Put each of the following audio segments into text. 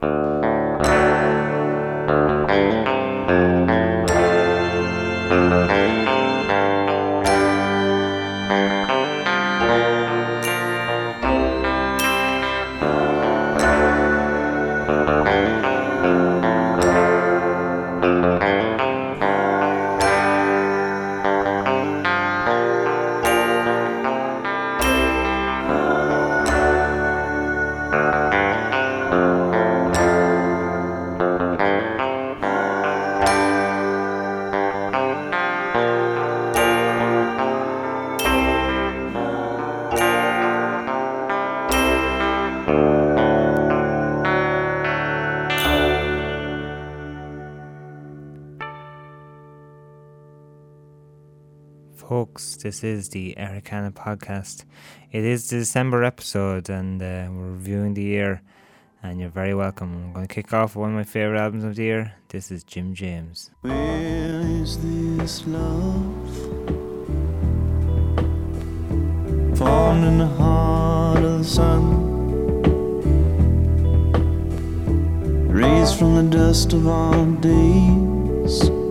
Uh... folks. This is the Ericana podcast. It is the December episode, and uh, we're reviewing the year. And you're very welcome. I'm going to kick off one of my favorite albums of the year. This is Jim James. Where is this love? Formed in the heart of the sun. Raised from the dust of our days.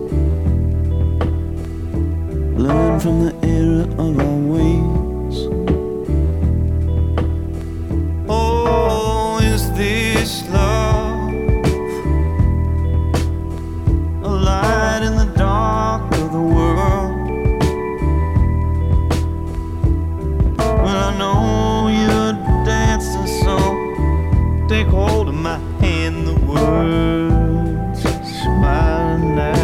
Learn from the error of our ways. Oh, is this love? A light in the dark of the world. Well, I know you're dancing, so take hold of my hand. The world's smiling now.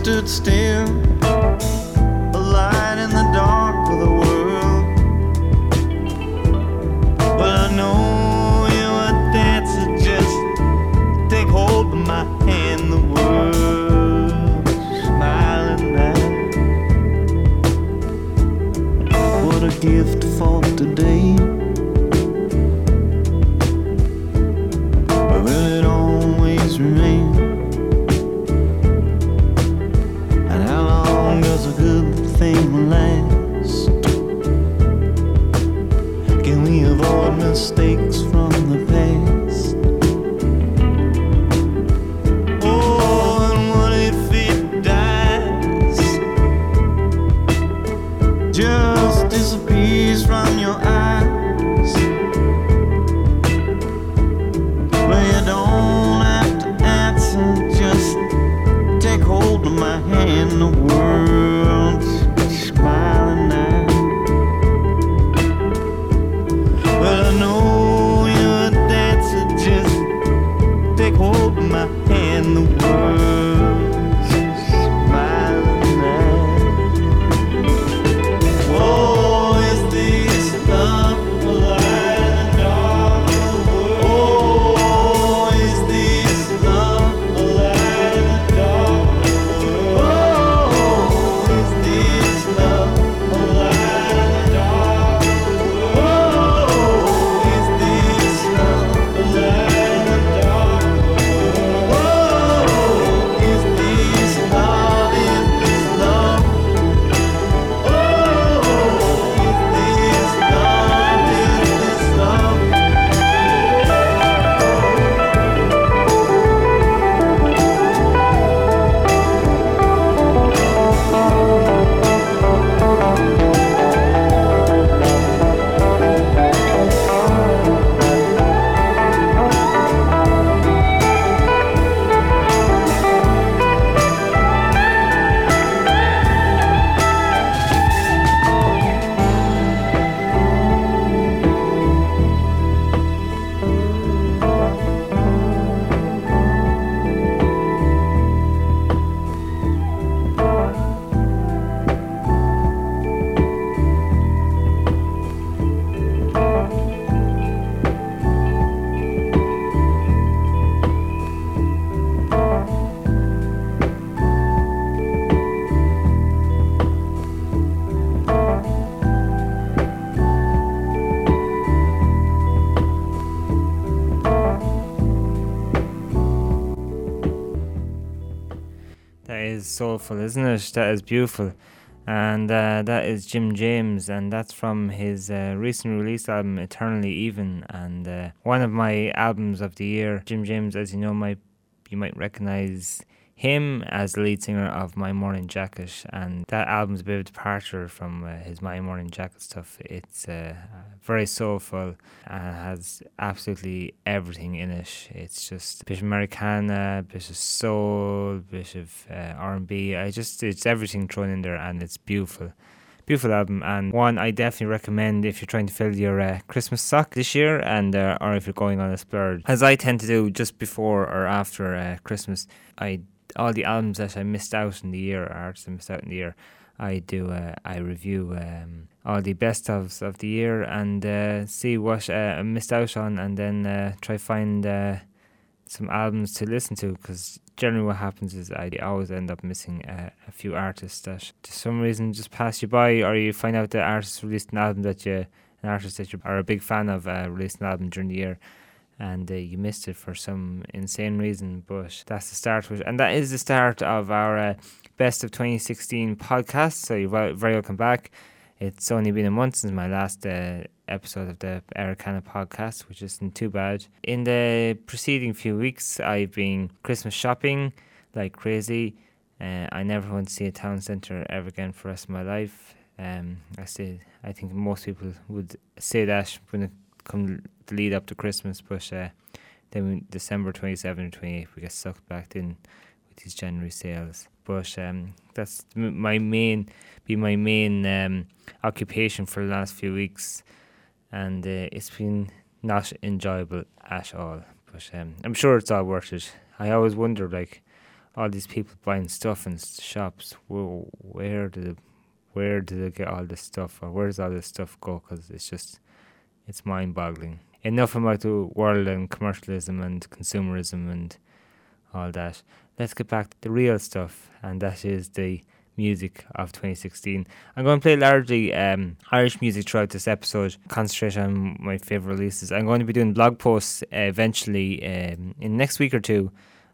Stood still. A light in the dark avoid in the is soulful, isn't it? That is beautiful. And uh, that is Jim James, and that's from his uh, recent release album, Eternally Even, and uh, one of my albums of the year. Jim James, as you know, might you might recognize him as the lead singer of My Morning Jacket, and that album's a bit of a departure from uh, his My Morning Jacket stuff. It's uh, very soulful and has absolutely everything in it. It's just a bit of Americana, a bit of soul, a bit of uh, R&B. I just it's everything thrown in there, and it's beautiful beautiful album and one I definitely recommend if you're trying to fill your uh, Christmas sock this year and uh, or if you're going on a splurge as I tend to do just before or after uh, Christmas I all the albums that I missed out in the year, or artists I missed out in the year, I do. Uh, I review um, all the best ofs of the year and uh, see what uh, I missed out on, and then uh, try find uh, some albums to listen to. Because generally, what happens is I always end up missing uh, a few artists that, to some reason, just pass you by, or you find out the artist released an album that you, an artist that you are a big fan of, released an album during the year and uh, you missed it for some insane reason. But that's the start and that is the start of our uh, best of 2016 podcast. So you're very welcome back. It's only been a month since my last uh, episode of the Ericana podcast, which isn't too bad. In the preceding few weeks, I've been Christmas shopping like crazy. Uh, I never want to see a town centre ever again for the rest of my life. Um, I say I think most people would say that when it come the lead up to Christmas, but uh, then December 27 and 28 we get sucked back in with these January sales. But um, that's my main, be my main um, occupation for the last few weeks, and uh, it's been not enjoyable at all. But um, I'm sure it's all worth it. I always wonder, like, all these people buying stuff in shops. Whoa, where did where did they get all this stuff, or where does all this stuff go? Because it's just it's mind boggling. Enough about the world and commercialism and consumerism and all that. Let's get back to the real stuff, and that is the music of 2016. I'm going to play largely um, Irish music throughout this episode, concentrate on my favourite releases. I'm going to be doing blog posts uh, eventually um, in next week or two.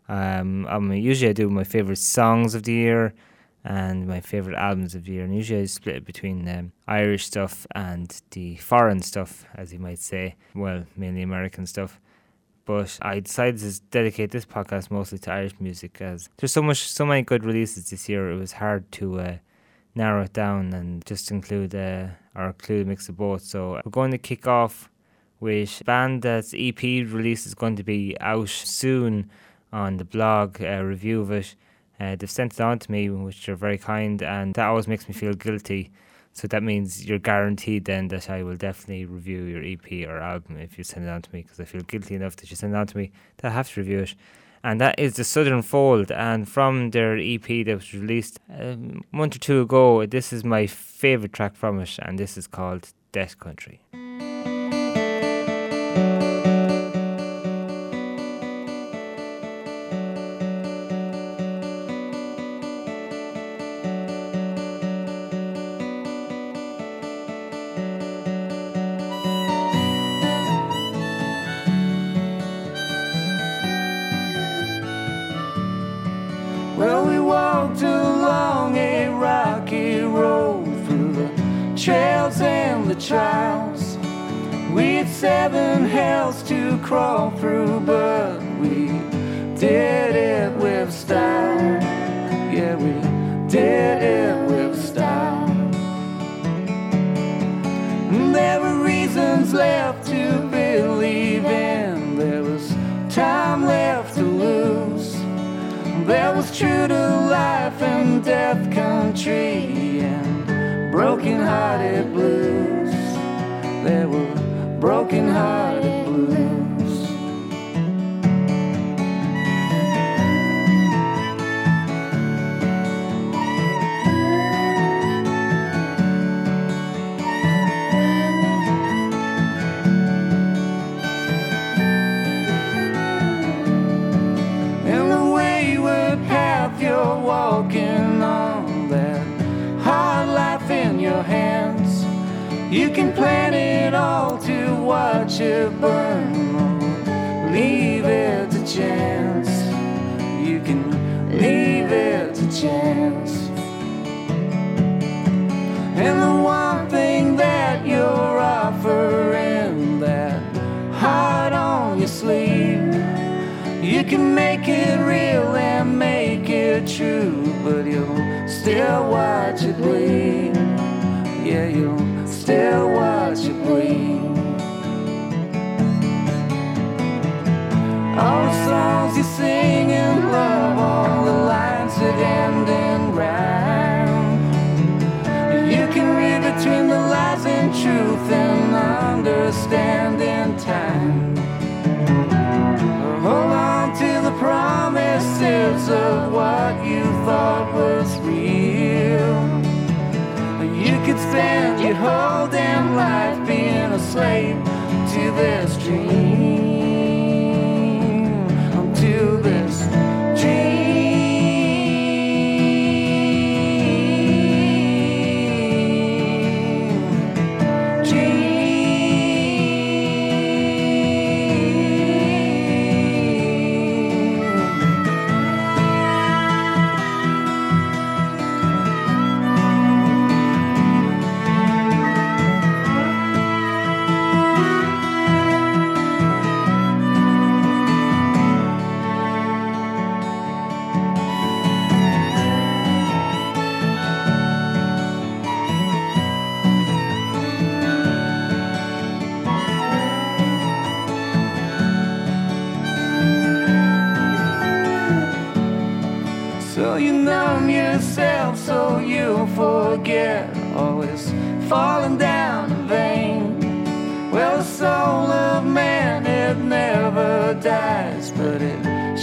Um, um, usually I do my favourite songs of the year, and my favorite albums of the year. And usually I split it between um, Irish stuff and the foreign stuff, as you might say. Well, mainly American stuff. But I decided to dedicate this podcast mostly to Irish music, as there's so much, so many good releases this year. It was hard to uh, narrow it down and just include uh, or include a mix of both. So we're going to kick off with a band that's EP release is going to be out soon on the blog, a review of it uh, they've sent it on to me, which are very kind, and that always makes me feel guilty. So that means you're guaranteed then that I will definitely review your EP or album if you send it on to me, because I feel guilty enough that you send it on to me that I have to review it. And that is the Southern Fold, and from their EP that was released a month or two ago, this is my favourite track from it, and this is called Death Country. Trials. We'd seven hells to crawl through, but we did it with style. Yeah, we did it with style. There were reasons left to believe in, there was time left to lose. There was true to life and death country and broken hearted blues there were broken hearted blues. You can plan it all to watch it burn. Leave it to chance. You can leave it to chance. And the one thing that you're offering, that heart on your sleeve, you can make it real and make it true, but you'll still watch it bleed. Yeah, you'll still watch it bleed. All the songs you sing in love, all the lines that end in rhyme. You can read between the lies and truth and understand in time. Hold on to the promises of what you thought was real. You could spend your whole damn life being a slave to this dream,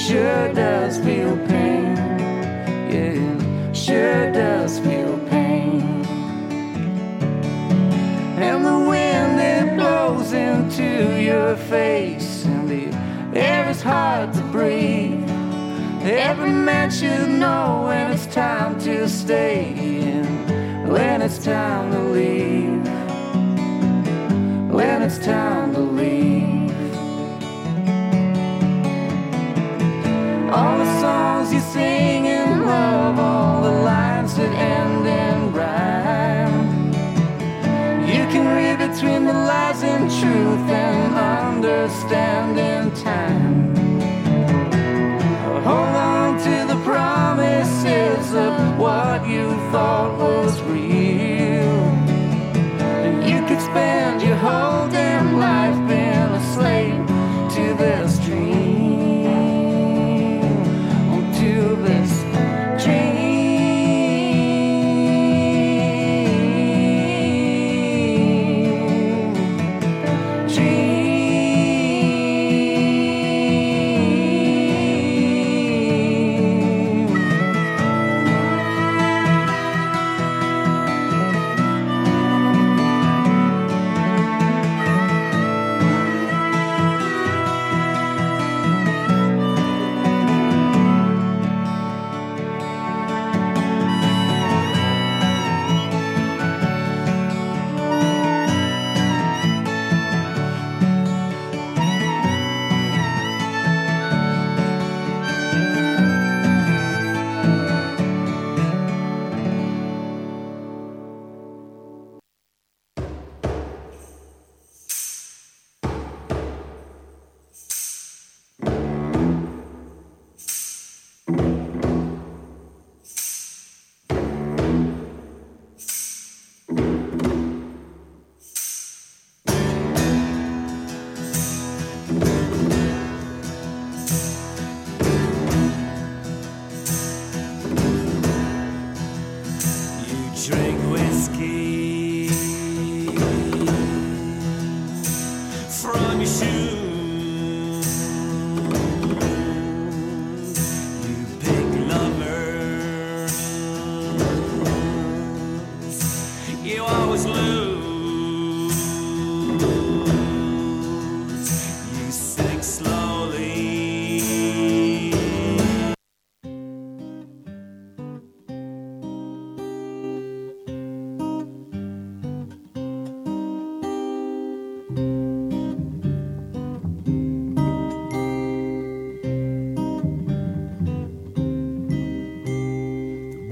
sure does feel pain. Yeah, sure does feel pain. And the wind, it blows into your face, and the air is hard to breathe. Every man should know when it's time to stay and when it's time to leave. When it's time All the songs you sing in love, all the lines that end in rhyme. You can read between the lies and truth and understand in time.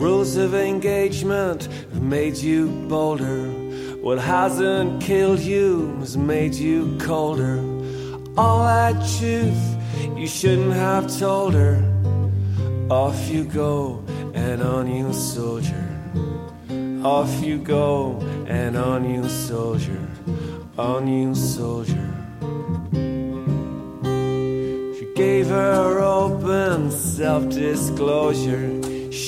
Rules of engagement have made you bolder. What hasn't killed you has made you colder. all that truth you shouldn't have told her. Off you go and on you soldier. Off you go and on you soldier. On you soldier. She gave her open self disclosure.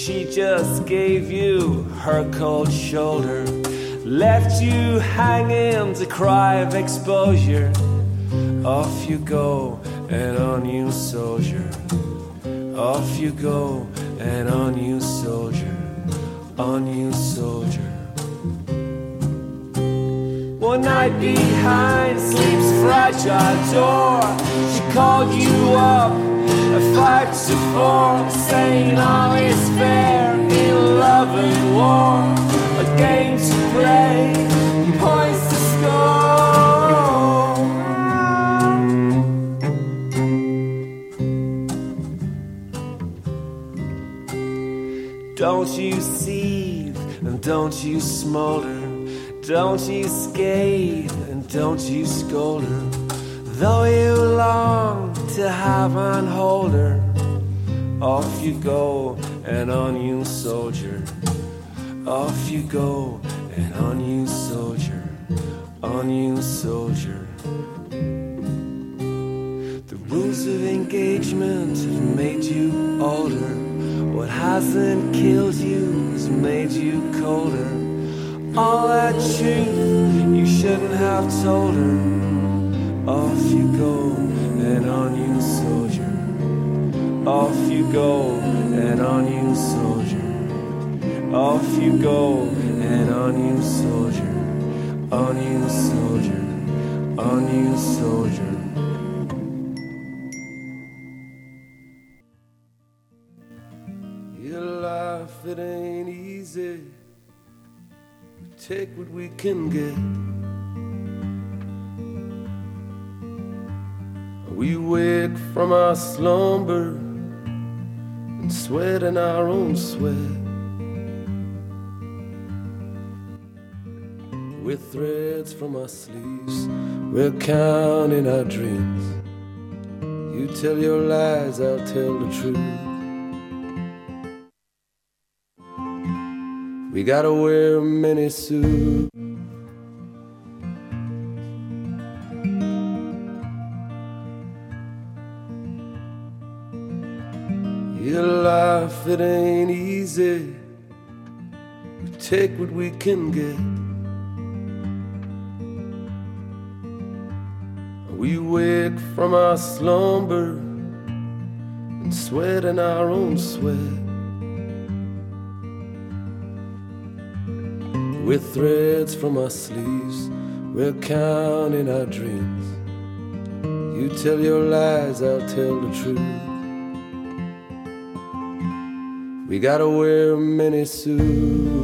She just gave you her cold shoulder. Left you hanging to cry of exposure. Off you go and on you soldier. Off you go and on you soldier. On you soldier. One night behind sleep's fragile door, she called you up at five to four, saying all is fair in love and war. A game to play, points to score. Don't you seethe and don't you smolder. Don't you scathe and don't you scold her. Though you long to have and hold her, off you go and on you soldier. Off you go and on you soldier. On you soldier. The rules of engagement have made you older. What hasn't killed you has made you colder. All that truth you shouldn't have told her. Off you go and on you soldier. Off you go and on you soldier. Off you go and on you soldier. On you soldier. On you soldier. Your life, it ain't easy. We take what we can get. We wake from our slumber and sweat in our own sweat. With threads from our sleeves, we're counting our dreams. You tell your lies, I'll tell the truth. We gotta wear many suits. Your life, it ain't easy. We take what we can get. We wake from our slumber and sweat in our own sweat. With threads from our sleeves, we're counting our dreams. You tell your lies, I'll tell the truth. We gotta wear many suits.